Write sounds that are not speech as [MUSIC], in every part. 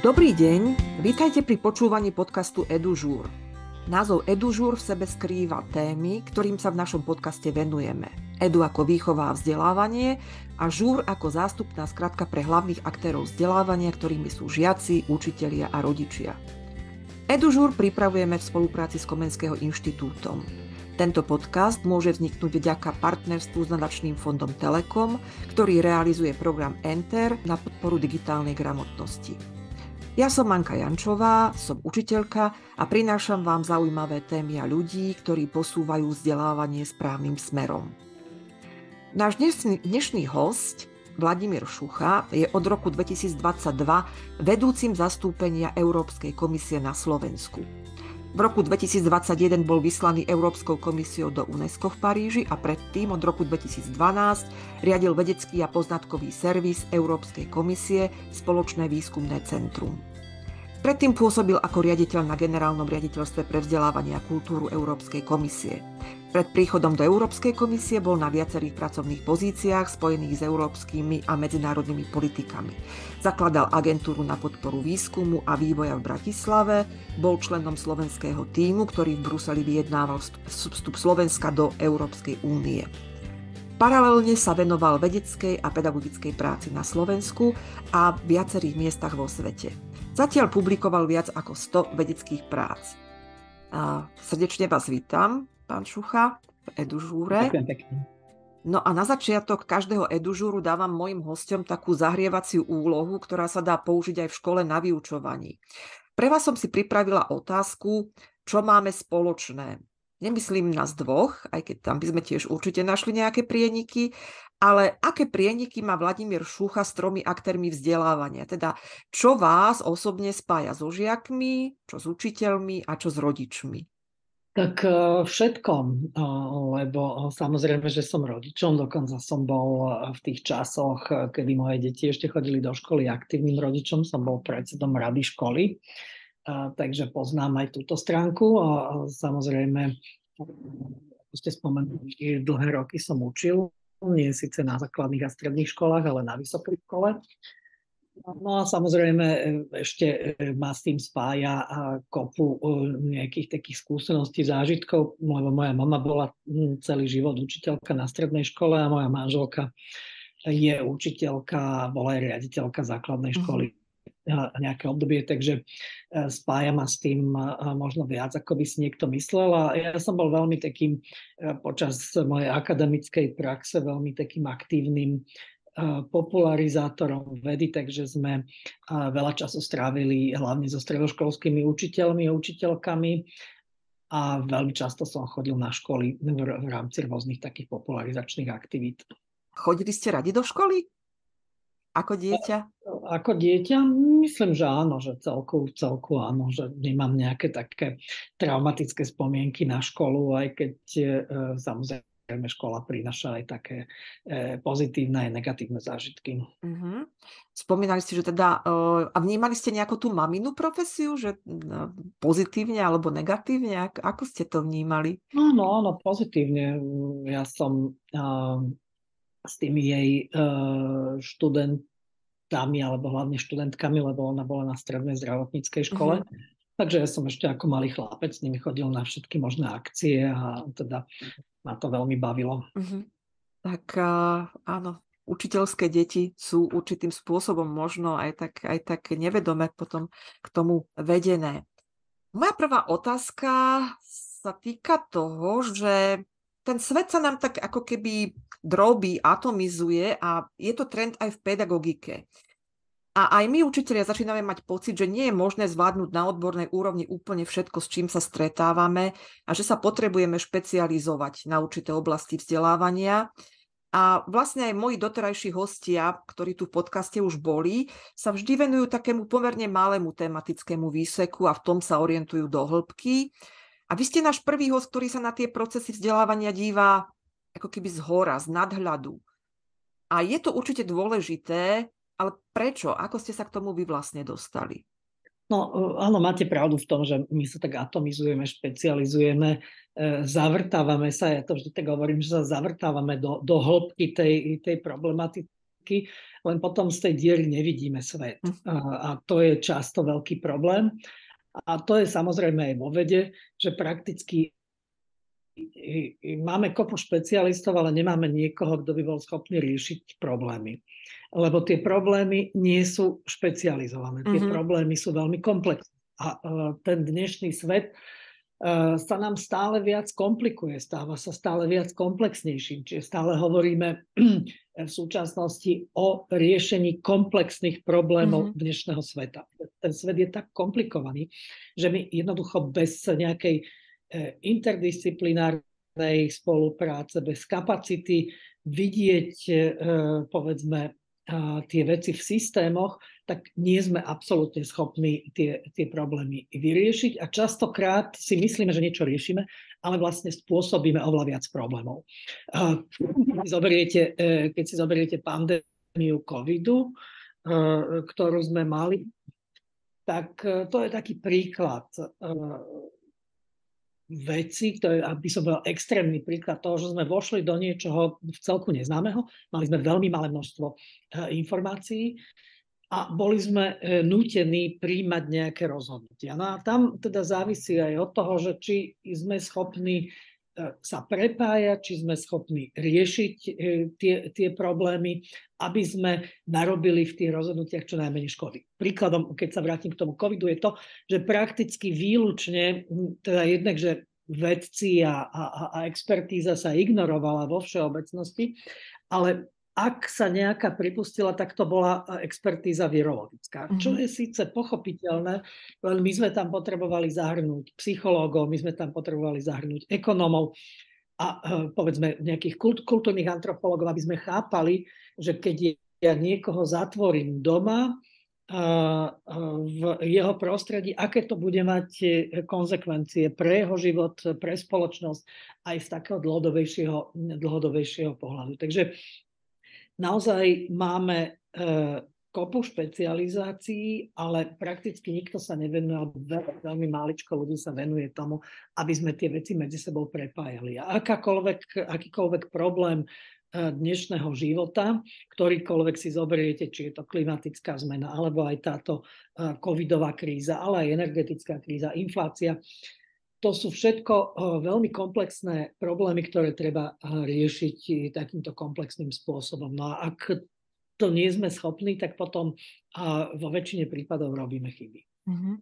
Dobrý deň, vítajte pri počúvaní podcastu EduŽúr. Názov EduŽúr v sebe skrýva témy, ktorým sa v našom podcaste venujeme. Edu ako výchová a vzdelávanie a žúr ako zástupná skratka pre hlavných aktérov vzdelávania, ktorými sú žiaci, učitelia a rodičia. EduŽúr pripravujeme v spolupráci s Komenského inštitútom. Tento podcast môže vzniknúť vďaka partnerstvu s nadačným fondom Telekom, ktorý realizuje program Enter na podporu digitálnej gramotnosti. Ja som Manka Jančová, som učiteľka a prinášam vám zaujímavé témy a ľudí, ktorí posúvajú vzdelávanie správnym smerom. Náš dnešný, dnešný host, Vladimír Šucha, je od roku 2022 vedúcim zastúpenia Európskej komisie na Slovensku. V roku 2021 bol vyslaný Európskou komisiou do UNESCO v Paríži a predtým od roku 2012 riadil vedecký a poznatkový servis Európskej komisie Spoločné výskumné centrum. Predtým pôsobil ako riaditeľ na generálnom riaditeľstve pre vzdelávanie a kultúru Európskej komisie. Pred príchodom do Európskej komisie bol na viacerých pracovných pozíciách spojených s európskymi a medzinárodnými politikami. Zakladal agentúru na podporu výskumu a vývoja v Bratislave, bol členom slovenského týmu, ktorý v Bruseli vyjednával vstup Slovenska do Európskej únie. Paralelne sa venoval vedeckej a pedagogickej práci na Slovensku a viacerých miestach vo svete. Zatiaľ publikoval viac ako 100 vedeckých prác. A srdečne vás vítam, pán Šucha, v Edužúre. Ďakujem pekne. No a na začiatok každého edužúru dávam mojim hostom takú zahrievaciu úlohu, ktorá sa dá použiť aj v škole na vyučovaní. Pre vás som si pripravila otázku, čo máme spoločné. Nemyslím nás dvoch, aj keď tam by sme tiež určite našli nejaké prieniky, ale aké prieniky má Vladimír Šúcha s tromi aktérmi vzdelávania? Teda, čo vás osobne spája so žiakmi, čo s učiteľmi a čo s rodičmi? Tak e, všetkom, e, lebo samozrejme, že som rodičom, dokonca som bol v tých časoch, kedy moje deti ešte chodili do školy aktívnym rodičom, som bol predsedom rady školy, e, takže poznám aj túto stránku samozrejme, ako ste spomenuli, dlhé roky som učil nie síce na základných a stredných školách, ale na vysokej škole. No a samozrejme e, ešte e, ma s tým spája kopu e, nejakých takých skúseností, zážitkov, lebo moja mama bola celý život učiteľka na strednej škole a moja manželka je učiteľka, bola aj riaditeľka základnej mhm. školy nejaké obdobie, takže spája ma s tým možno viac, ako by si niekto myslel. A ja som bol veľmi takým počas mojej akademickej praxe veľmi takým aktívnym popularizátorom vedy, takže sme veľa času strávili hlavne so stredoškolskými učiteľmi a učiteľkami a veľmi často som chodil na školy v rámci rôznych takých popularizačných aktivít. Chodili ste radi do školy? Ako dieťa? Ako dieťa? Myslím, že áno, že celku, celku áno, že nemám nejaké také traumatické spomienky na školu, aj keď e, samozrejme škola prináša aj také e, pozitívne aj negatívne zážitky. Uh-huh. Spomínali ste, že teda, e, a vnímali ste nejakú tú maminu profesiu, že pozitívne alebo negatívne? Ako ste to vnímali? Áno, áno, pozitívne. Ja som s tými jej uh, študentami, alebo hlavne študentkami, lebo ona bola na strednej zdravotníckej škole. Uh-huh. Takže ja som ešte ako malý chlapec s nimi chodil na všetky možné akcie a teda ma to veľmi bavilo. Uh-huh. Tak uh, áno, učiteľské deti sú určitým spôsobom možno aj tak, aj tak nevedome potom k tomu vedené. Moja prvá otázka sa týka toho, že ten svet sa nám tak ako keby drobí, atomizuje a je to trend aj v pedagogike. A aj my, učiteľia, začíname mať pocit, že nie je možné zvládnuť na odbornej úrovni úplne všetko, s čím sa stretávame a že sa potrebujeme špecializovať na určité oblasti vzdelávania. A vlastne aj moji doterajší hostia, ktorí tu v podcaste už boli, sa vždy venujú takému pomerne malému tematickému výseku a v tom sa orientujú do hĺbky. A vy ste náš prvý host, ktorý sa na tie procesy vzdelávania díva ako keby z hora, z nadhľadu. A je to určite dôležité, ale prečo? Ako ste sa k tomu vy vlastne dostali? No áno, máte pravdu v tom, že my sa tak atomizujeme, špecializujeme, e, zavrtávame sa, ja to vždy tak hovorím, že sa zavrtávame do, do hĺbky tej, tej problematiky len potom z tej diery nevidíme svet. Hm. A, a to je často veľký problém. A to je samozrejme aj vo vede, že prakticky máme kopu špecialistov, ale nemáme niekoho, kto by bol schopný riešiť problémy. Lebo tie problémy nie sú špecializované. Tie mm-hmm. problémy sú veľmi komplexné. A ten dnešný svet sa nám stále viac komplikuje, stáva sa stále viac komplexnejším. Čiže stále hovoríme [CLEARS THROAT] v súčasnosti o riešení komplexných problémov mm-hmm. dnešného sveta. Ten svet je tak komplikovaný, že my jednoducho bez nejakej E, interdisciplinárnej spolupráce, bez kapacity vidieť, e, povedzme, tie veci v systémoch, tak nie sme absolútne schopní tie, tie problémy vyriešiť a častokrát si myslíme, že niečo riešime, ale vlastne spôsobíme oveľa viac problémov. Si zoberiete, e, keď si zoberiete pandémiu covidu, ktorú sme mali, tak to je taký príklad veci, ktoré, aby som bol extrémny príklad toho, že sme vošli do niečoho v celku neznámeho, mali sme veľmi malé množstvo e, informácií a boli sme e, nútení príjmať nejaké rozhodnutia. No a tam teda závisí aj od toho, že či sme schopní sa prepájať, či sme schopní riešiť tie, tie problémy, aby sme narobili v tých rozhodnutiach čo najmenej škody. Príkladom, keď sa vrátim k tomu covidu, je to, že prakticky výlučne, teda jednak, že vedci a, a, a expertíza sa ignorovala vo všeobecnosti, ale ak sa nejaká pripustila, tak to bola expertíza virologická. Čo je síce pochopiteľné, len my sme tam potrebovali zahrnúť psychológov, my sme tam potrebovali zahrnúť ekonomov a e, povedzme nejakých kult, kultúrnych antropológov, aby sme chápali, že keď ja niekoho zatvorím doma, v jeho prostredí, aké to bude mať e, konsekvencie pre jeho život, pre spoločnosť aj z takého dlhodobejšieho, dlhodobejšieho pohľadu. Takže naozaj máme e, kopu špecializácií, ale prakticky nikto sa nevenuje, alebo veľmi máličko ľudí sa venuje tomu, aby sme tie veci medzi sebou prepájali. A akákoľvek, akýkoľvek problém e, dnešného života, ktorýkoľvek si zoberiete, či je to klimatická zmena, alebo aj táto e, covidová kríza, ale aj energetická kríza, inflácia, to sú všetko e, veľmi komplexné problémy, ktoré treba riešiť takýmto komplexným spôsobom. No a ak to nie sme schopní, tak potom vo väčšine prípadov robíme chyby. Uh-huh.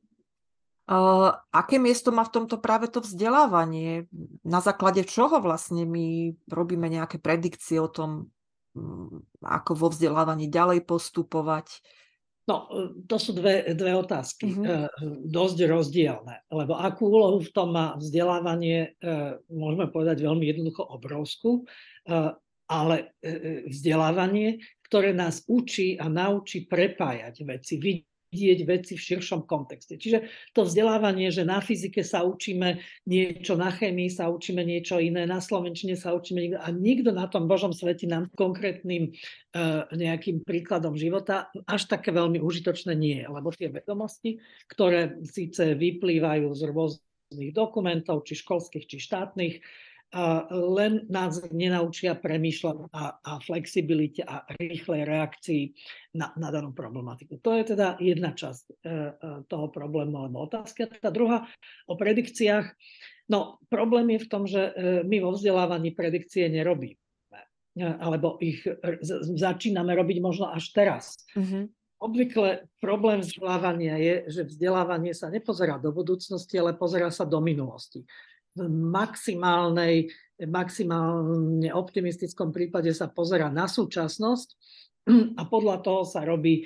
Uh, aké miesto má v tomto práve to vzdelávanie? Na základe čoho vlastne my robíme nejaké predikcie o tom, um, ako vo vzdelávaní ďalej postupovať? No, to sú dve, dve otázky, uh, dosť rozdielne, lebo akú úlohu v tom má vzdelávanie, uh, môžeme povedať veľmi jednoducho obrovskú, uh, ale vzdelávanie ktoré nás učí a naučí prepájať veci, vidieť veci v širšom kontexte. Čiže to vzdelávanie, že na fyzike sa učíme niečo, na chemii sa učíme niečo iné, na slovenčine sa učíme a nikto na tom Božom svete nám konkrétnym uh, nejakým príkladom života až také veľmi užitočné nie je, lebo tie vedomosti, ktoré síce vyplývajú z rôznych dokumentov, či školských, či štátnych, len nás nenaučia premýšľať a, a flexibilite a rýchlej reakcii na, na danú problematiku. To je teda jedna časť e, e, toho problému alebo otázka. Tá druhá o predikciách. No, problém je v tom, že e, my vo vzdelávaní predikcie nerobíme. Alebo ich začíname robiť možno až teraz. Mm-hmm. Obvykle problém vzdelávania je, že vzdelávanie sa nepozerá do budúcnosti, ale pozerá sa do minulosti v maximálnej, maximálne optimistickom prípade sa pozera na súčasnosť a podľa toho sa robí e,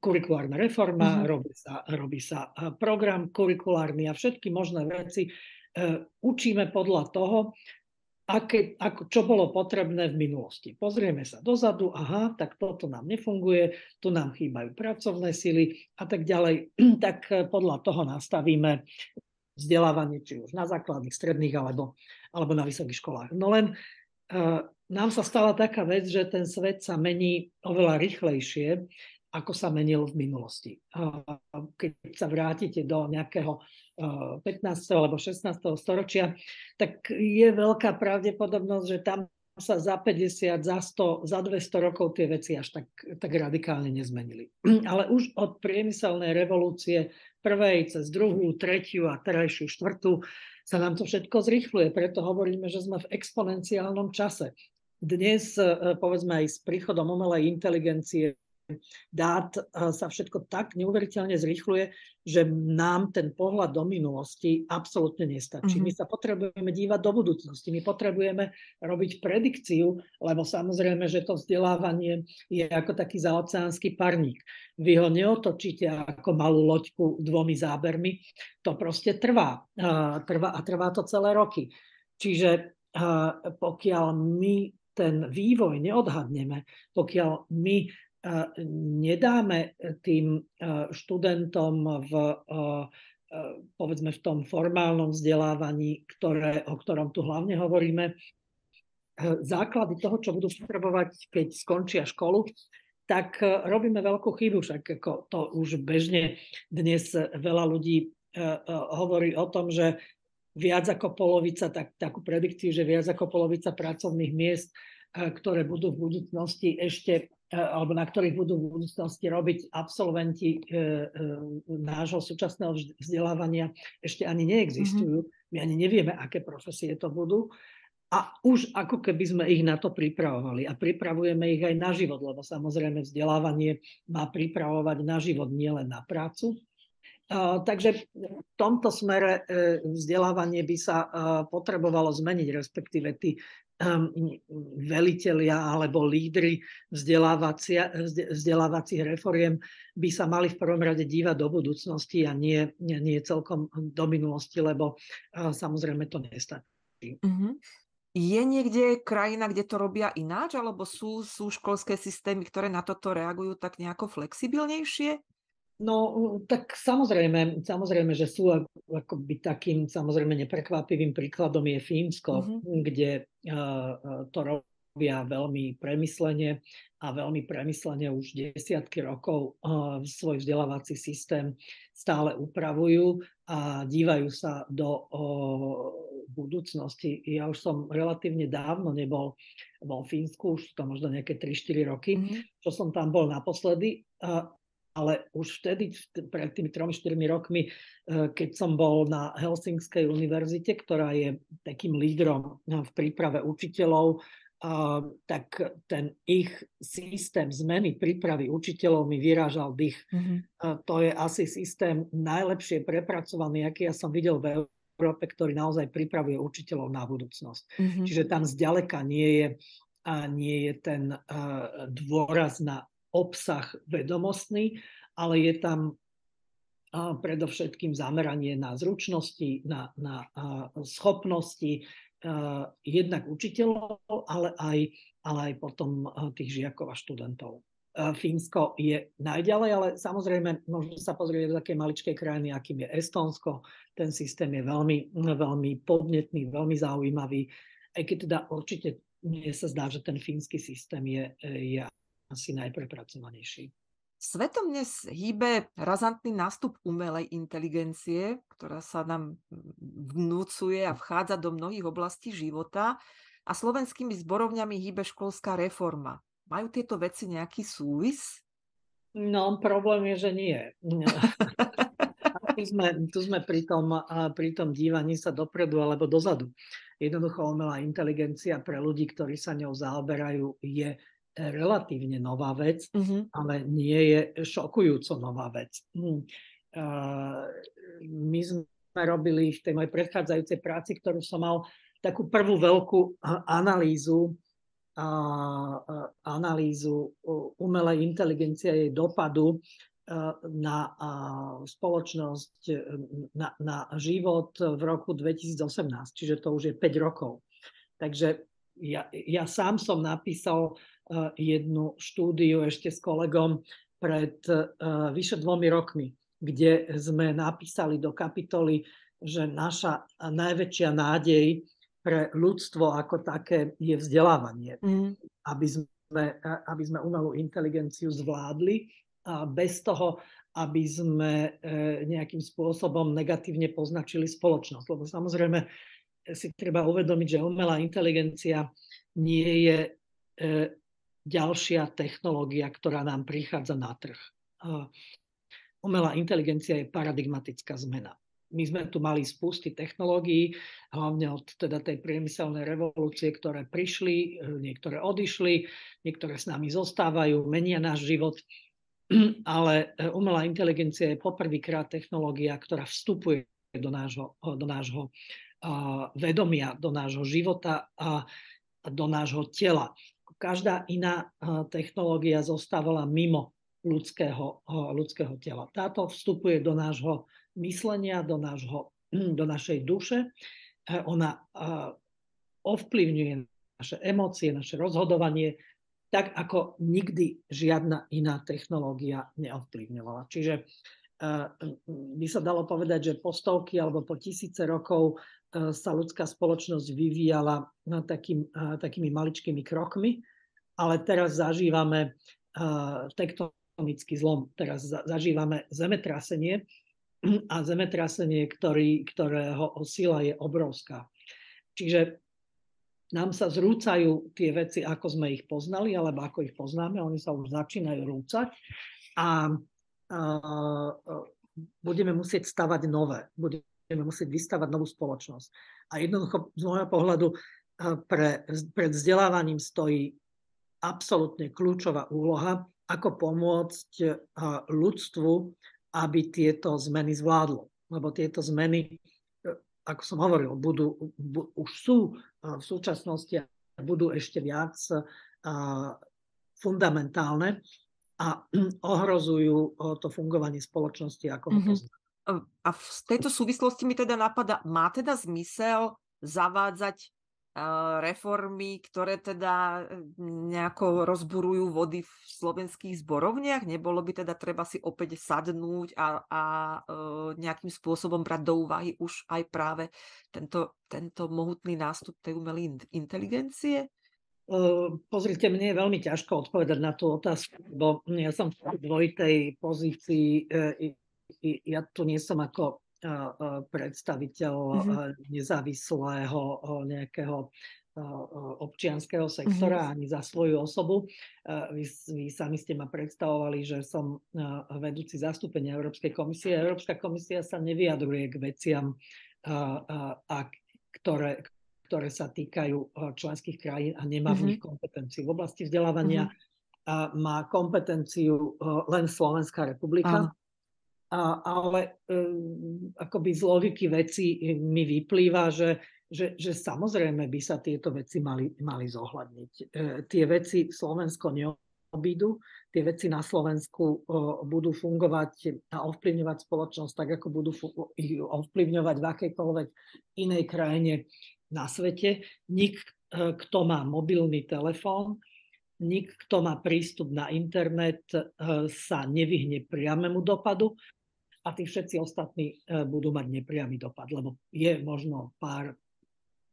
kurikulárna reforma, uh-huh. robí, sa, robí sa e, program kurikulárny a všetky možné veci e, učíme podľa toho, aké, ako, čo bolo potrebné v minulosti. Pozrieme sa dozadu, aha, tak toto nám nefunguje, tu nám chýbajú pracovné sily a tak ďalej. [CLEARS THROAT] Tak podľa toho nastavíme vzdelávanie, či už na základných, stredných alebo, alebo na vysokých školách. No len uh, nám sa stala taká vec, že ten svet sa mení oveľa rýchlejšie, ako sa menil v minulosti. Uh, keď sa vrátite do nejakého uh, 15. alebo 16. storočia, tak je veľká pravdepodobnosť, že tam sa za 50, za 100, za 200 rokov tie veci až tak, tak radikálne nezmenili. Ale už od priemyselnej revolúcie prvej cez druhú, tretiu a terajšiu štvrtú sa nám to všetko zrýchluje. Preto hovoríme, že sme v exponenciálnom čase. Dnes, e, povedzme aj s príchodom umelej inteligencie, dát sa všetko tak neuveriteľne zrýchluje, že nám ten pohľad do minulosti absolútne nestačí. Mm-hmm. My sa potrebujeme dívať do budúcnosti, my potrebujeme robiť predikciu, lebo samozrejme, že to vzdelávanie je ako taký zaoceánsky parník. Vy ho neotočíte ako malú loďku dvomi zábermi, to proste trvá. trvá a trvá to celé roky. Čiže pokiaľ my ten vývoj neodhadneme, pokiaľ my nedáme tým študentom v povedzme v tom formálnom vzdelávaní, ktoré, o ktorom tu hlavne hovoríme, základy toho, čo budú potrebovať, keď skončia školu, tak robíme veľkú chybu. Však ako to už bežne dnes veľa ľudí hovorí o tom, že viac ako polovica, tak, takú predikciu, že viac ako polovica pracovných miest, ktoré budú v budúcnosti ešte alebo na ktorých budú v budúcnosti robiť absolventi e, e, nášho súčasného vzdelávania, ešte ani neexistujú. Mm-hmm. My ani nevieme, aké profesie to budú. A už ako keby sme ich na to pripravovali. A pripravujeme ich aj na život, lebo samozrejme vzdelávanie má pripravovať na život, nielen na prácu. Takže v tomto smere vzdelávanie by sa potrebovalo zmeniť, respektíve tí velitelia alebo lídry vzdelávacích reforiem by sa mali v prvom rade dívať do budúcnosti a nie, nie celkom do minulosti, lebo samozrejme to nestačí. Mm-hmm. Je niekde krajina, kde to robia ináč, alebo sú, sú školské systémy, ktoré na toto reagujú tak nejako flexibilnejšie? No, tak samozrejme, samozrejme, že sú akoby takým samozrejme neprekvapivým príkladom je Fínsko, mm-hmm. kde uh, to robia veľmi premyslene a veľmi premyslene už desiatky rokov uh, svoj vzdelávací systém stále upravujú a dívajú sa do uh, budúcnosti. Ja už som relatívne dávno nebol vo Fínsku, už to možno nejaké 3-4 roky, mm-hmm. čo som tam bol naposledy. Uh, ale už vtedy, pred tými 3-4 rokmi, eh, keď som bol na Helsingskej univerzite, ktorá je takým lídrom eh, v príprave učiteľov, tak ten ich systém zmeny prípravy učiteľov mi vyrážal dých. Mm-hmm. To je asi systém najlepšie prepracovaný, aký ja som videl v Európe, ktorý naozaj pripravuje učiteľov na budúcnosť. Mm-hmm. Čiže tam zďaleka nie je, nie je ten dôraz na obsah vedomostný, ale je tam predovšetkým zameranie na zručnosti, na, na schopnosti jednak učiteľov, ale aj, ale aj potom tých žiakov a študentov. Fínsko je najďalej, ale samozrejme môžeme sa pozrieť do takej maličkej krajiny, akým je Estonsko. Ten systém je veľmi, veľmi podnetný, veľmi zaujímavý, aj keď teda určite mne sa zdá, že ten fínsky systém je, je asi najprepracovanejší. Svetom dnes hýbe razantný nástup umelej inteligencie, ktorá sa nám vnúcuje a vchádza do mnohých oblastí života a slovenskými zborovňami hýbe školská reforma. Majú tieto veci nejaký súvis? No, problém je, že nie. tu sme, tu sme pri, tom, pri tom dívaní sa dopredu alebo dozadu. Jednoducho umelá inteligencia pre ľudí, ktorí sa ňou zaoberajú, je relatívne nová vec, mm-hmm. ale nie je šokujúco nová vec. Hm. My sme robili v tej mojej predchádzajúcej práci, ktorú som mal takú prvú veľkú analýzu analýzu umelej inteligencie a jej dopadu na spoločnosť, na, na život v roku 2018, čiže to už je 5 rokov. Takže ja, ja sám som napísal jednu štúdiu ešte s kolegom pred eh, vyše dvomi rokmi, kde sme napísali do kapitoly, že naša najväčšia nádej pre ľudstvo ako také je vzdelávanie. Mm. Aby, sme, aby sme umelú inteligenciu zvládli a bez toho, aby sme eh, nejakým spôsobom negatívne poznačili spoločnosť. Lebo samozrejme si treba uvedomiť, že umelá inteligencia nie je ďalšia technológia, ktorá nám prichádza na trh. Umelá inteligencia je paradigmatická zmena my sme tu mali spusty technológií, hlavne od teda tej priemyselnej revolúcie, ktoré prišli, niektoré odišli, niektoré s nami zostávajú, menia náš život. Ale e, umelá inteligencia je poprvýkrát technológia, ktorá vstupuje do nášho, do nášho vedomia, do nášho života a do nášho tela. Každá iná technológia zostávala mimo ľudského, ľudského tela. Táto vstupuje do nášho myslenia, do, nášho, [CLEARS THROAT] do našej duše. E, ona ovplyvňuje naše emócie, naše rozhodovanie, tak ako nikdy žiadna iná technológia neovplyvňovala. Čiže by sa dalo povedať, že po stovky alebo po tisíce rokov sa ľudská spoločnosť vyvíjala takým, takými maličkými krokmi, ale teraz zažívame tektonický zlom, teraz zažívame zemetrasenie, a zemetrasenie, ktorý, ktorého sila je obrovská. Čiže nám sa zrúcajú tie veci, ako sme ich poznali, alebo ako ich poznáme, oni sa už začínajú rúcať a, a, a budeme musieť stavať nové, budeme musieť vystavať novú spoločnosť. A jednoducho z môjho pohľadu pre, pred vzdelávaním stojí absolútne kľúčová úloha, ako pomôcť ľudstvu aby tieto zmeny zvládlo. Lebo tieto zmeny, e, ako som hovoril, budú, bu, už sú e, v súčasnosti a budú ešte viac e, fundamentálne a [CLEARS THROAT] ohrozujú to fungovanie spoločnosti, ako ho mm-hmm. A v tejto súvislosti mi teda napadá, má teda zmysel zavádzať reformy, ktoré teda nejako rozburujú vody v slovenských zborovniach? Nebolo by teda treba si opäť sadnúť a, a nejakým spôsobom brať do úvahy už aj práve tento, tento mohutný nástup tej umelej inteligencie? Pozrite, mne je veľmi ťažko odpovedať na tú otázku, bo ja som v dvojitej pozícii. E, ja tu nie som ako predstaviteľ mm-hmm. nezávislého nejakého občianského sektora mm-hmm. ani za svoju osobu. Vy, vy sami ste ma predstavovali, že som vedúci zastúpenia Európskej komisie. Európska komisia sa nevyjadruje k veciam, a, ktoré, ktoré sa týkajú členských krajín a nemá mm-hmm. v nich kompetenciu. V oblasti vzdelávania mm-hmm. má kompetenciu len Slovenská republika. Áno. A, ale um, akoby z logiky veci mi vyplýva, že, že, že samozrejme by sa tieto veci mali, mali zohľadniť. E, tie veci Slovensko neobídu, tie veci na Slovensku o, budú fungovať a ovplyvňovať spoločnosť tak, ako budú ovplyvňovať v akejkoľvek inej krajine na svete. Nik, e, kto má mobilný telefón, nik, kto má prístup na internet, sa nevyhne priamému dopadu a tí všetci ostatní e, budú mať nepriamy dopad, lebo je možno pár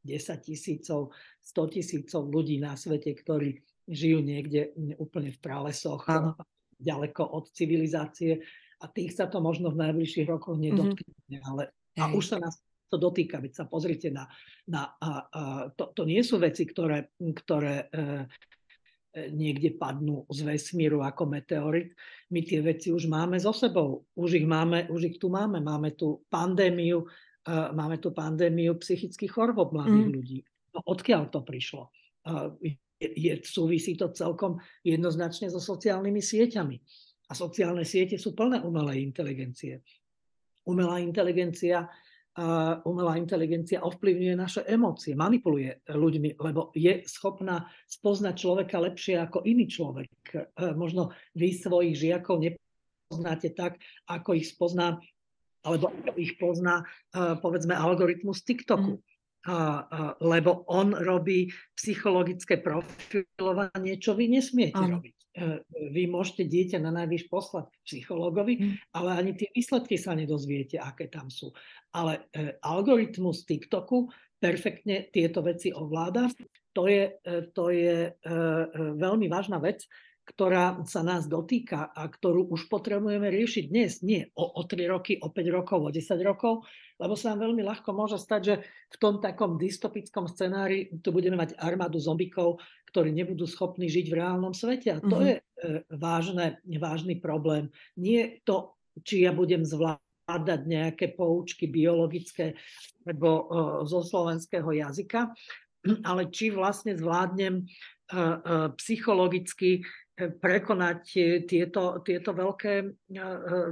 10 tisícov, 100 tisícov ľudí na svete, ktorí žijú niekde úplne v pralesoch, Áno. ďaleko od civilizácie a tých sa to možno v najbližších rokoch nedotkne. Mm-hmm. Ale, a už sa nás to dotýka, veď sa pozrite na... na a, a, to, to nie sú veci, ktoré, ktoré e, niekde padnú z vesmíru ako meteorit. My tie veci už máme so sebou. Už ich, máme, už ich tu máme. Máme tu pandémiu, uh, máme tu pandémiu psychických chorôb mladých mm. ľudí. No odkiaľ to prišlo? Uh, je, je, súvisí to celkom jednoznačne so sociálnymi sieťami. A sociálne siete sú plné umelej inteligencie. Umelá inteligencia umelá inteligencia ovplyvňuje naše emócie, manipuluje ľuďmi, lebo je schopná spoznať človeka lepšie ako iný človek. E, možno vy svojich žiakov nepoznáte tak, ako ich spozná, alebo ich pozná, e, povedzme, algoritmus TikToku. Mm lebo on robí psychologické profilovanie, čo vy nesmiete ano. robiť. E, vy môžete dieťa na najvyš poslať psychologovi, mm. ale ani tie výsledky sa nedozviete, aké tam sú. Ale e, algoritmus TikToku perfektne tieto veci ovláda. To je, e, to je veľmi vážna vec, ktorá sa nás dotýka a ktorú už potrebujeme riešiť dnes, nie o, o 3 roky, o 5 rokov, o 10 rokov, lebo sa nám veľmi ľahko môže stať, že v tom takom dystopickom scenári tu budeme mať armádu zombikov, ktorí nebudú schopní žiť v reálnom svete. A to mm-hmm. je e, vážne, vážny problém. Nie to, či ja budem zvládať nejaké poučky biologické alebo e, zo slovenského jazyka, ale či vlastne zvládnem e, psychologicky prekonať tieto, tieto veľké,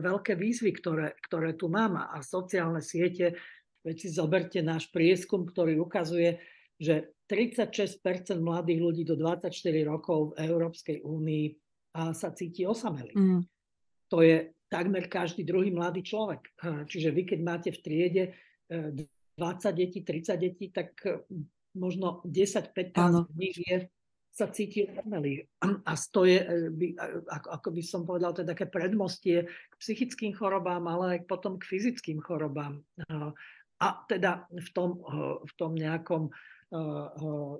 veľké výzvy, ktoré, ktoré tu mám. A sociálne siete, veď si zoberte náš prieskum, ktorý ukazuje, že 36% mladých ľudí do 24 rokov v Európskej únii sa cíti osamelý. Mm. To je takmer každý druhý mladý človek. Čiže vy, keď máte v triede 20 detí, 30 detí, tak možno 10-15 z nich je, sa cíti umelý. A to je, e, ako, by som povedal, to je také predmostie k psychickým chorobám, ale aj potom k fyzickým chorobám. A teda v tom, e, v tom nejakom e,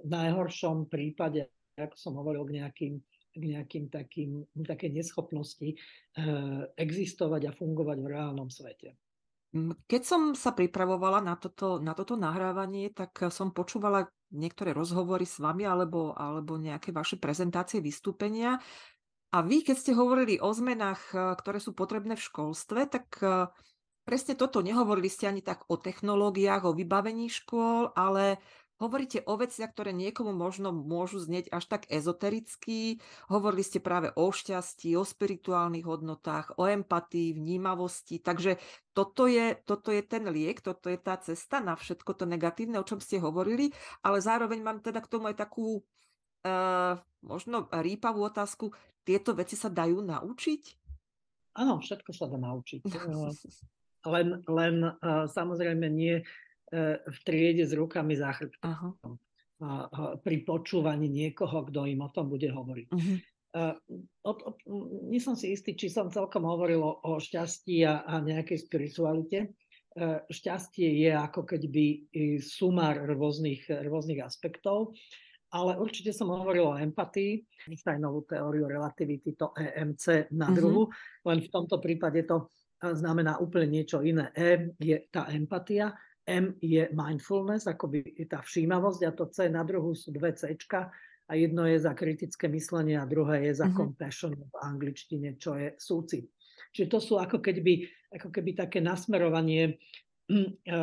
najhoršom prípade, ako som hovoril, k nejakým, k nejakým takým, také neschopnosti existovať a fungovať v reálnom svete. Keď som sa pripravovala na toto, na toto nahrávanie, tak som počúvala niektoré rozhovory s vami alebo, alebo nejaké vaše prezentácie, vystúpenia. A vy, keď ste hovorili o zmenách, ktoré sú potrebné v školstve, tak presne toto nehovorili ste ani tak o technológiách, o vybavení škôl, ale Hovoríte o veciach, ktoré niekomu možno môžu znieť až tak ezotericky. Hovorili ste práve o šťastí, o spirituálnych hodnotách, o empatii, vnímavosti. Takže toto je, toto je ten liek, toto je tá cesta na všetko to negatívne, o čom ste hovorili. Ale zároveň mám teda k tomu aj takú uh, možno rýpavú otázku. Tieto veci sa dajú naučiť? Áno, všetko sa dá naučiť. [LAUGHS] len, len uh, samozrejme nie E, v triede s rukami za chrbtom. Pri počúvaní niekoho, kto im o tom bude hovoriť. Uh-huh. Od, od, nie som si istý, či som celkom hovoril o, o šťastí a, a nejakej spiritualite. E, šťastie je ako keby sumár rôznych, rôznych aspektov, ale určite som hovoril o empatii, Einsteinovú teóriu relativity, to EMC na druhu, uh-huh. len v tomto prípade to znamená úplne niečo iné. E je tá empatia M je mindfulness, akoby tá všímavosť a to C na druhu sú dve C a jedno je za kritické myslenie a druhé je za mm-hmm. compassion v angličtine, čo je súcit. Čiže to sú ako keby, ako keby také nasmerovanie, hm, [CLEARS THROAT] e,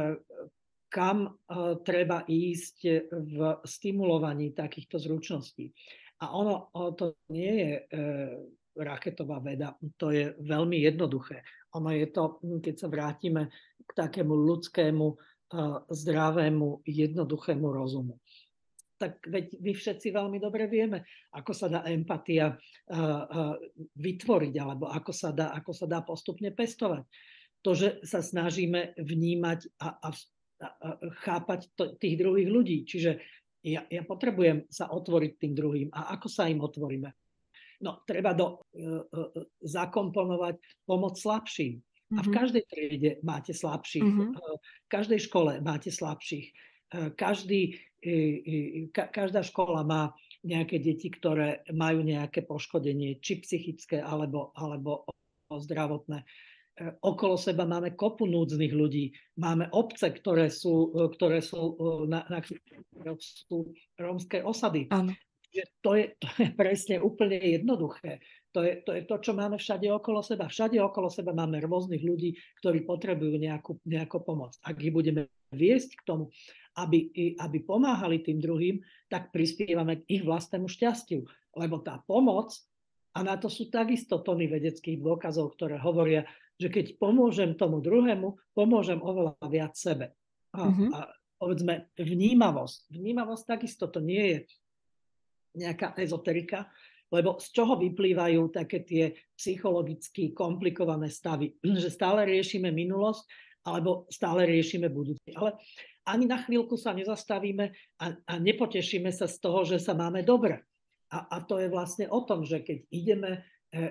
kam e, treba ísť v stimulovaní takýchto zručností. A ono to nie je raketová veda, to je veľmi jednoduché. Ono je to, keď sa vrátime k takému ľudskému zdravému, jednoduchému rozumu. Tak veď my všetci veľmi dobre vieme, ako sa dá empatia vytvoriť, alebo ako sa dá, ako sa dá postupne pestovať. To, že sa snažíme vnímať a, a, a chápať to, tých druhých ľudí. Čiže ja, ja potrebujem sa otvoriť tým druhým. A ako sa im otvoríme? No, treba do, uh, uh, zakomponovať pomoc slabším. A v mhm. každej triede máte slabších, mm-hmm. v každej škole máte slabších. Eh, každý, ka, každá škola má nejaké deti, ktoré majú nejaké poškodenie, či psychické, alebo, alebo zdravotné. Eh, okolo seba máme kopu núdznych ľudí. Máme obce, ktoré sú, ktoré sú, na, na, sú rómske osady. Ano. To, je, [LAUGHS] to je presne úplne jednoduché. To je, to je to, čo máme všade okolo seba. Všade okolo seba máme rôznych ľudí, ktorí potrebujú nejakú, nejakú pomoc. Ak ich budeme viesť k tomu, aby, aby pomáhali tým druhým, tak prispievame k ich vlastnému šťastiu. Lebo tá pomoc, a na to sú takisto tony vedeckých dôkazov, ktoré hovoria, že keď pomôžem tomu druhému, pomôžem oveľa viac sebe. A, mm-hmm. a povedzme vnímavosť. Vnímavosť takisto to nie je nejaká ezoterika, lebo z čoho vyplývajú také tie psychologicky komplikované stavy? [CLEARS THROAT] Že stále riešime minulosť alebo stále riešime budúci. Ale ani na chvíľku sa nezastavíme a, a nepotešíme sa z toho, že sa máme dobre. A, a to je vlastne o tom, že keď ideme e,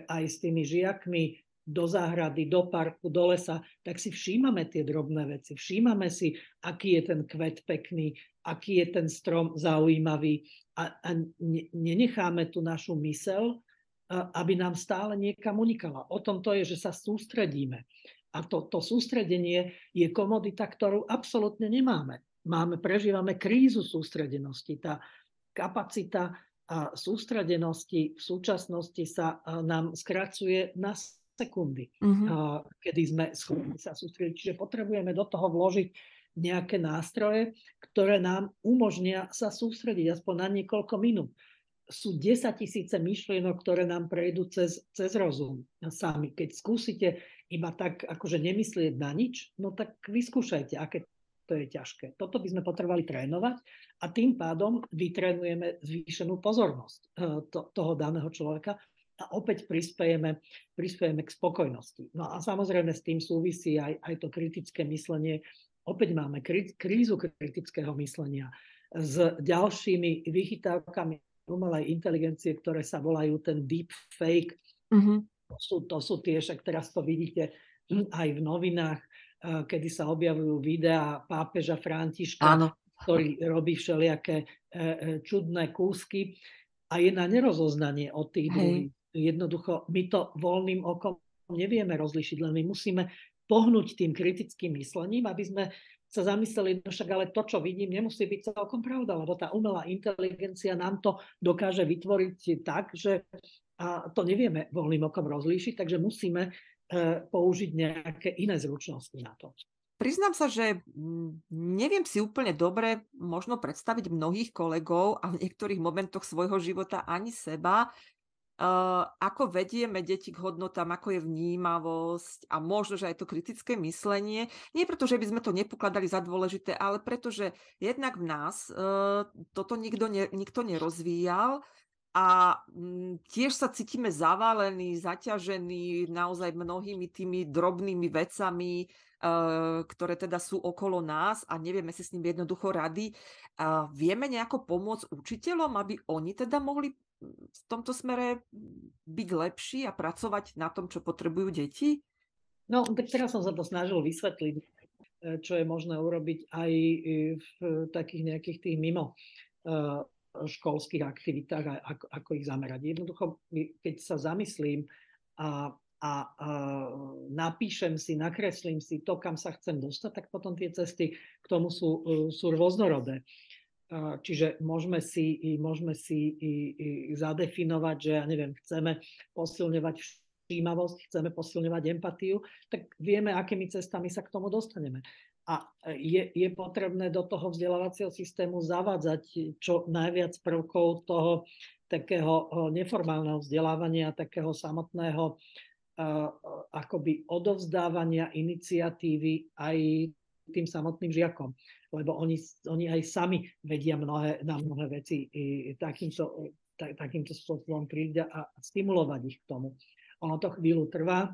aj s tými žiakmi do záhrady, do parku, do lesa, tak si všímame tie drobné veci. Všímame si, aký je ten kvet pekný, aký je ten strom zaujímavý a, a ne, nenecháme tú našu mysel aby nám stále niekam unikala. O tom to je, že sa sústredíme. A to, to sústredenie je komodita, ktorú absolútne nemáme. Máme, prežívame krízu sústredenosti. Tá kapacita a sústredenosti v súčasnosti sa nám skracuje na sekundy, uh-huh. kedy sme schopní sa sústrediť. Čiže potrebujeme do toho vložiť nejaké nástroje, ktoré nám umožnia sa sústrediť aspoň na niekoľko minút sú 10 tisíce myšlienok, ktoré nám prejdú cez, cez rozum sami. Keď skúsite iba tak akože nemyslieť na nič, no tak vyskúšajte, aké to je ťažké. Toto by sme potrebovali trénovať a tým pádom vytrénujeme zvýšenú pozornosť eh, to, toho daného človeka a opäť prispiejeme, prispiejeme k spokojnosti. No a samozrejme s tým súvisí aj, aj to kritické myslenie. Opäť máme krízu kritického myslenia s ďalšími vychytávkami umelej inteligencie, ktoré sa volajú ten deep fake. Mm-hmm. To, sú, to sú tie, však teraz to vidíte aj v novinách, eh, kedy sa objavujú videá pápeža Františka, Áno. ktorý robí všelijaké eh, eh, čudné kúsky a je na nerozoznanie od tých druhých. Jednoducho, my to voľným okom nevieme rozlišiť, len my musíme pohnúť tým kritickým myslením, aby sme sa zamysleli, no však ale to, čo vidím, nemusí byť celkom pravda, lebo tá umelá inteligencia nám to dokáže vytvoriť tak, že a to nevieme voľným okom rozlíšiť, takže musíme e, použiť nejaké iné zručnosti na to. Priznám sa, že mm, neviem si úplne dobre možno predstaviť mnohých kolegov a v niektorých momentoch svojho života ani seba, ako vedieme deti k hodnotám, ako je vnímavosť a možno, že aj to kritické myslenie. Nie preto, že by sme to nepokladali za dôležité, ale preto, že jednak v nás toto nikto, ne, nikto nerozvíjal a mm, tiež sa cítime zavalení, zaťažení naozaj mnohými tými drobnými vecami, ktoré teda sú okolo nás a nevieme si s nimi jednoducho rady. Vieme nejako pomôcť učiteľom, aby oni teda mohli v tomto smere byť lepší a pracovať na tom, čo potrebujú deti? No, tak teraz som sa to snažil vysvetliť, e, čo je možné urobiť aj v takých nejakých tých mimo e, školských aktivitách a ako, ako ich zamerať. Jednoducho, keď sa zamyslím a, a, a napíšem si, nakreslím si to, kam sa chcem dostať, tak potom tie cesty k tomu sú, e, sú rôznorodé. Čiže môžeme si, môžeme si zadefinovať, že ja neviem, chceme posilňovať všímavosť, chceme posilňovať empatiu, tak vieme, akými cestami sa k tomu dostaneme. A je, je potrebné do toho vzdelávacieho systému zavádzať čo najviac prvkov toho takého neformálneho vzdelávania, takého samotného akoby odovzdávania iniciatívy aj tým samotným žiakom lebo oni, oni aj sami vedia mnohé, na mnohé veci takýmto, tak, takýmto spôsobom prísť a stimulovať ich k tomu. Ono to chvíľu trvá,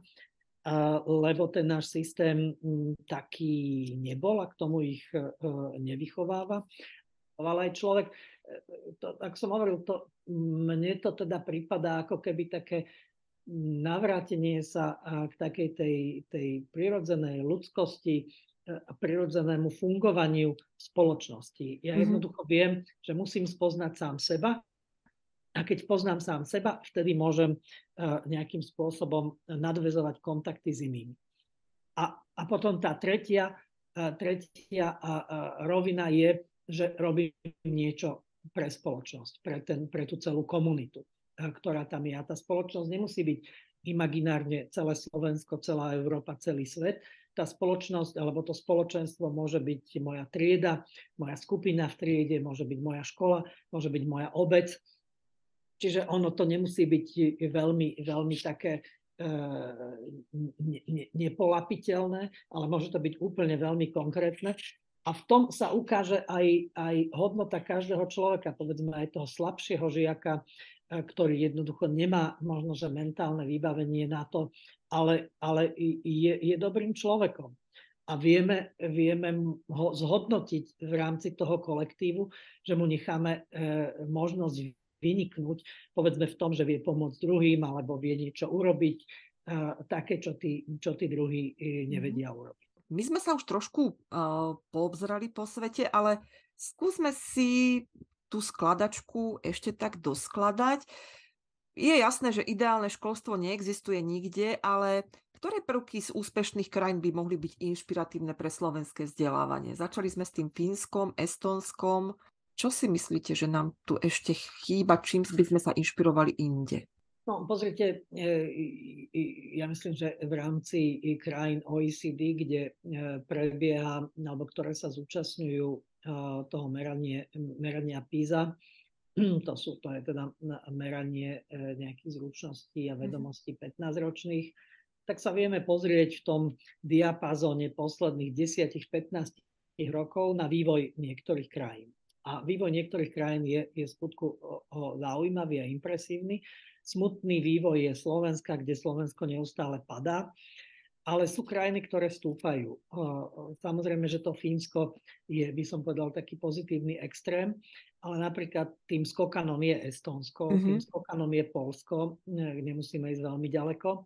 lebo ten náš systém taký nebol a k tomu ich e, nevychováva. Ale aj človek, e, to, ako som hovoril, to, mne to teda prípada ako keby také navrátenie sa k takej tej, tej prirodzenej ľudskosti, prirodzenému fungovaniu spoločnosti. Ja mm-hmm. jednoducho viem, že musím spoznať sám seba a keď poznám sám seba, vtedy môžem nejakým spôsobom nadvezovať kontakty s inými. A, a potom tá tretia, tretia rovina je, že robím niečo pre spoločnosť, pre, ten, pre tú celú komunitu, ktorá tam je. A tá spoločnosť nemusí byť imaginárne celé Slovensko, celá Európa, celý svet, tá spoločnosť alebo to spoločenstvo môže byť moja trieda, moja skupina v triede, môže byť moja škola, môže byť moja obec. Čiže ono to nemusí byť veľmi, veľmi také e, ne, ne, nepolapiteľné, ale môže to byť úplne veľmi konkrétne. A v tom sa ukáže aj, aj hodnota každého človeka, povedzme aj toho slabšieho žiaka, ktorý jednoducho nemá možno, že mentálne vybavenie na to, ale, ale je, je dobrým človekom. A vieme, vieme ho zhodnotiť v rámci toho kolektívu, že mu necháme e, možnosť vyniknúť, povedzme v tom, že vie pomôcť druhým alebo vie niečo urobiť, e, také, čo tí, čo tí druhí e, nevedia mhm. urobiť. My sme sa už trošku uh, poobzrali po svete, ale skúsme si tú skladačku ešte tak doskladať. je jasné, že ideálne školstvo neexistuje nikde, ale ktoré prvky z úspešných krajín by mohli byť inšpiratívne pre slovenské vzdelávanie? Začali sme s tým Fínskom, Estonskom. Čo si myslíte, že nám tu ešte chýba? Čím by sme sa inšpirovali inde? No, pozrite, e, ja myslím, že v rámci krajín OECD, kde e, prebieha, alebo ktoré sa zúčastňujú e, toho meranie, merania PISA, [CLEARS THROAT] to, sú, to je teda meranie nejakých zručností a mhm. vedomostí 15-ročných, tak sa vieme pozrieť v tom diapazóne posledných 10-15 rokov na vývoj niektorých krajín. A vývoj niektorých krajín je, je skutku zaujímavý a impresívny. Smutný vývoj je Slovenska, kde Slovensko neustále padá, ale sú krajiny, ktoré stúpajú. Samozrejme, že to Fínsko je, by som povedal, taký pozitívny extrém, ale napríklad tým skokanom je Estónsko, mm-hmm. tým skokanom je Polsko, nemusíme ísť veľmi ďaleko.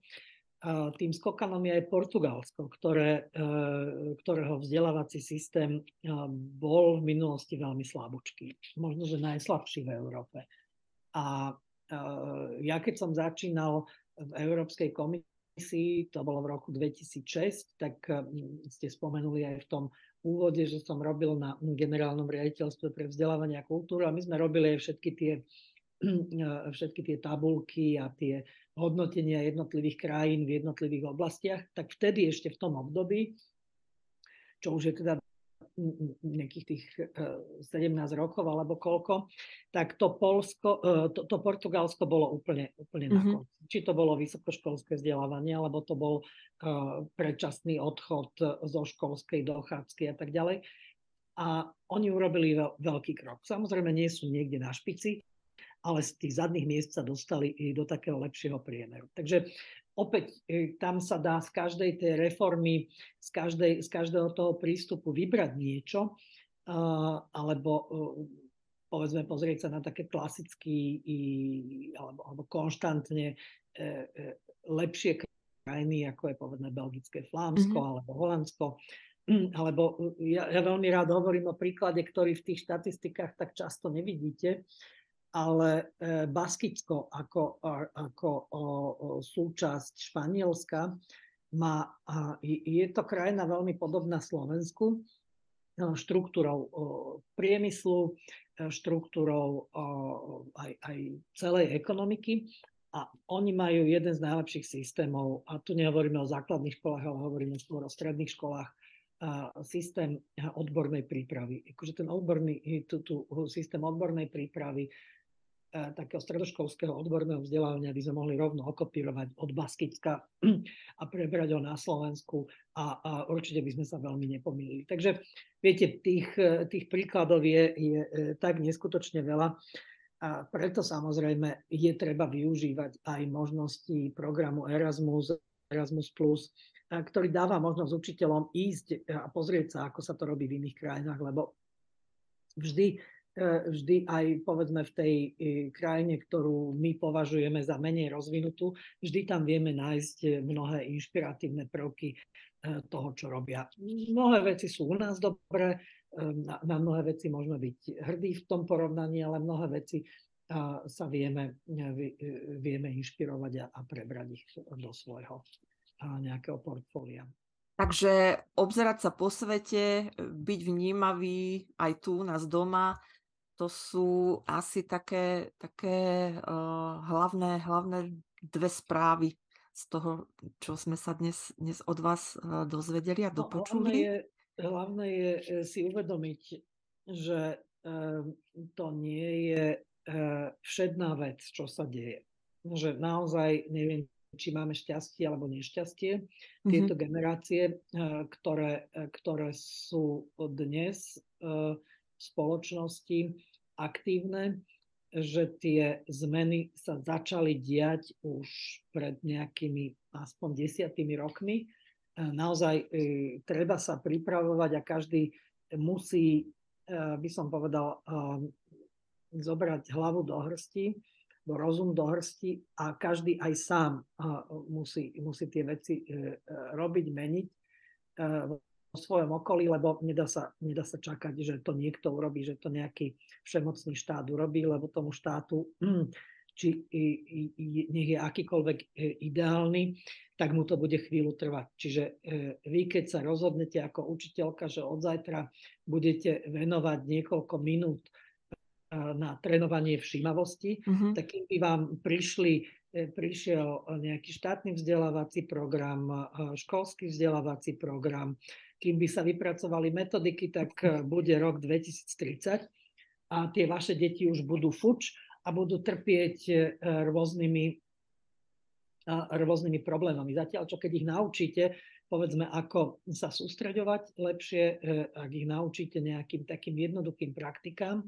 Tým skokanom je aj Portugalsko, ktoré, e, ktorého vzdelávací systém bol v minulosti veľmi slabúčký. Možno, že najslabší v Európe. A ja keď som začínal v Európskej komisii, to bolo v roku 2006, tak hm, ste spomenuli aj v tom úvode, že som robil na generálnom riaditeľstve pre vzdelávanie a kultúru a my sme robili aj všetky tie, hm, všetky tie tabulky a tie hodnotenia jednotlivých krajín v jednotlivých oblastiach, tak vtedy ešte v tom období, čo už je teda nejakých tých 17 e, rokov alebo koľko, tak to, Polsko, e, to, to Portugalsko bolo úplne, úplne mm-hmm. na mhm. konci. Či to bolo vysokoškolské vzdelávanie, alebo to bol uh, predčasný odchod zo školskej dochádzky a tak ďalej. A oni urobili veľ, veľký krok. Samozrejme nie sú niekde na špici, ale z tých zadných miest sa dostali i do takého lepšieho priemeru. Takže opäť e, tam sa dá z každej tej reformy, z, každej, z každého toho prístupu vybrať niečo, alebo e, povedzme pozrieť sa na také klasicky alebo, alebo konštantne e, lepšie krajiny, ako je povedné belgické Flámsko mm-hmm. alebo Holandsko. Alebo ja, ja veľmi rád hovorím o príklade, ktorý v tých štatistikách tak často nevidíte, ale e, Baskicko ako, ako súčasť Španielska má, je to krajina veľmi podobná Slovensku, e, štruktúrou priemyslu, e, štruktúrou aj, aj celej ekonomiky. A oni majú jeden z najlepších systémov, a tu nehovoríme o základných školách, ale hovoríme skôr o stredných školách, systém odbornej prípravy. Akože ten odborný, tu, tu, systém odbornej prípravy takého stredoškolského odborného vzdelávania by sme mohli rovno okopírovať od Baskicka a prebrať ho na Slovensku a, a určite by sme sa veľmi nepomýlili. Takže viete, tých, e, tých príkladov je, je e, tak neskutočne veľa a preto samozrejme je treba využívať aj možnosti programu Erasmus, Erasmus+, ktorý dáva možnosť učiteľom ísť a pozrieť sa, ako sa to robí v iných krajinách, lebo vždy E, vždy aj povedzme v tej e, krajine, ktorú my považujeme za menej rozvinutú, vždy tam vieme nájsť mnohé inšpiratívne prvky e, toho, čo robia. Mnohé veci sú u nás dobré, na mnohé veci môžeme byť hrdí v tom porovnaní, ale mnohé veci sa vieme, vieme inšpirovať a, a prebrať ich do svojho nejakého portfólia. Takže obzerať sa po svete, byť vnímavý aj tu, nás doma, to sú asi také, také uh, hlavné, hlavné dve správy z toho, čo sme sa dnes, dnes od vás uh, dozvedeli a dopočuli. No, hlavné, je, hlavné je e, si uvedomiť, že uh, to nie je uh, všedná vec, čo sa deje. Že naozaj neviem, či máme šťastie alebo nešťastie. Mm-hmm. Tieto generácie, uh, ktoré, ktoré sú dnes v spoločnosti aktívne, že tie zmeny sa začali diať už pred nejakými aspoň desiatými rokmi. E, naozaj e, treba sa pripravovať a každý musí, e, by som povedal, zobrať hlavu do hrsti, rozum do hrsti a každý aj sám musí, musí tie veci robiť, meniť svojom okolí, lebo nedá sa, nedá sa čakať, že to niekto urobí, že to nejaký všemocný štát urobí, lebo tomu štátu, [CLEARS THROAT] či nech je akýkoľvek ideálny, tak mu to bude chvíľu trvať. Čiže vy, keď sa rozhodnete ako učiteľka, že od zajtra budete venovať niekoľko minút na trénovanie všímavosti, uh-huh. tak kým by vám prišli, e, prišiel nejaký štátny vzdelávací program, školský vzdelávací program, kým by sa vypracovali metodiky, tak e, bude rok 2030 a tie vaše deti už budú fuč a budú trpieť e, rôznymi, rôznymi problémami. Zatiaľ, čo keď ich naučíte, povedzme, ako sa sústreďovať lepšie, ak ich naučíte nejakým takým jednoduchým praktikám,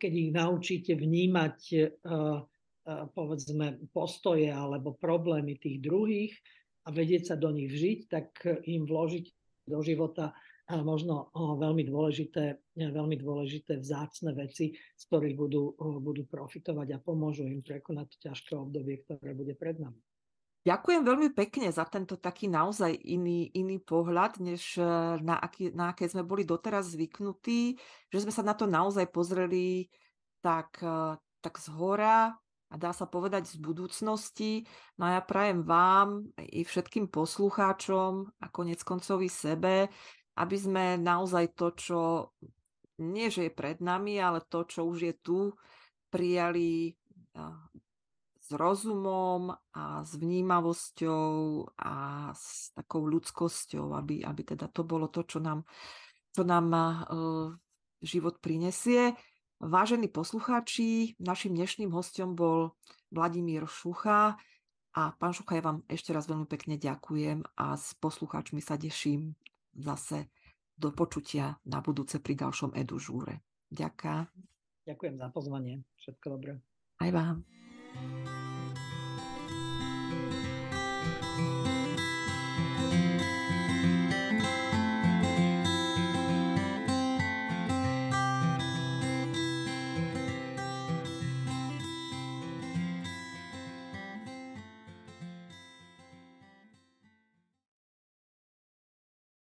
keď ich naučíte vnímať povedzme postoje alebo problémy tých druhých a vedieť sa do nich vžiť, tak im vložiť do života možno veľmi dôležité, veľmi dôležité vzácne veci, z ktorých budú, budú profitovať a pomôžu im prekonať to ťažké obdobie, ktoré bude pred nami. Ďakujem veľmi pekne za tento taký naozaj iný, iný pohľad, než eh, na, aký, na aké sme boli doteraz zvyknutí, že sme sa na to naozaj pozreli tak, eh, tak z a dá sa povedať z budúcnosti. No a ja prajem vám i všetkým poslucháčom a konec koncovi sebe, aby sme naozaj to, čo nie, že je pred nami, ale to, čo už je tu, prijali s rozumom a s vnímavosťou a s takou ľudskosťou, aby, aby teda to bolo to, čo nám, čo nám uh, život prinesie. Vážení poslucháči, našim dnešným hostom bol Vladimír Šucha a pán Šucha, ja vám ešte raz veľmi pekne ďakujem a s poslucháčmi sa teším zase do počutia na budúce pri ďalšom Edu Žúre. Ďakujem. Za pozvanie. Všetko dobré. Aj vám.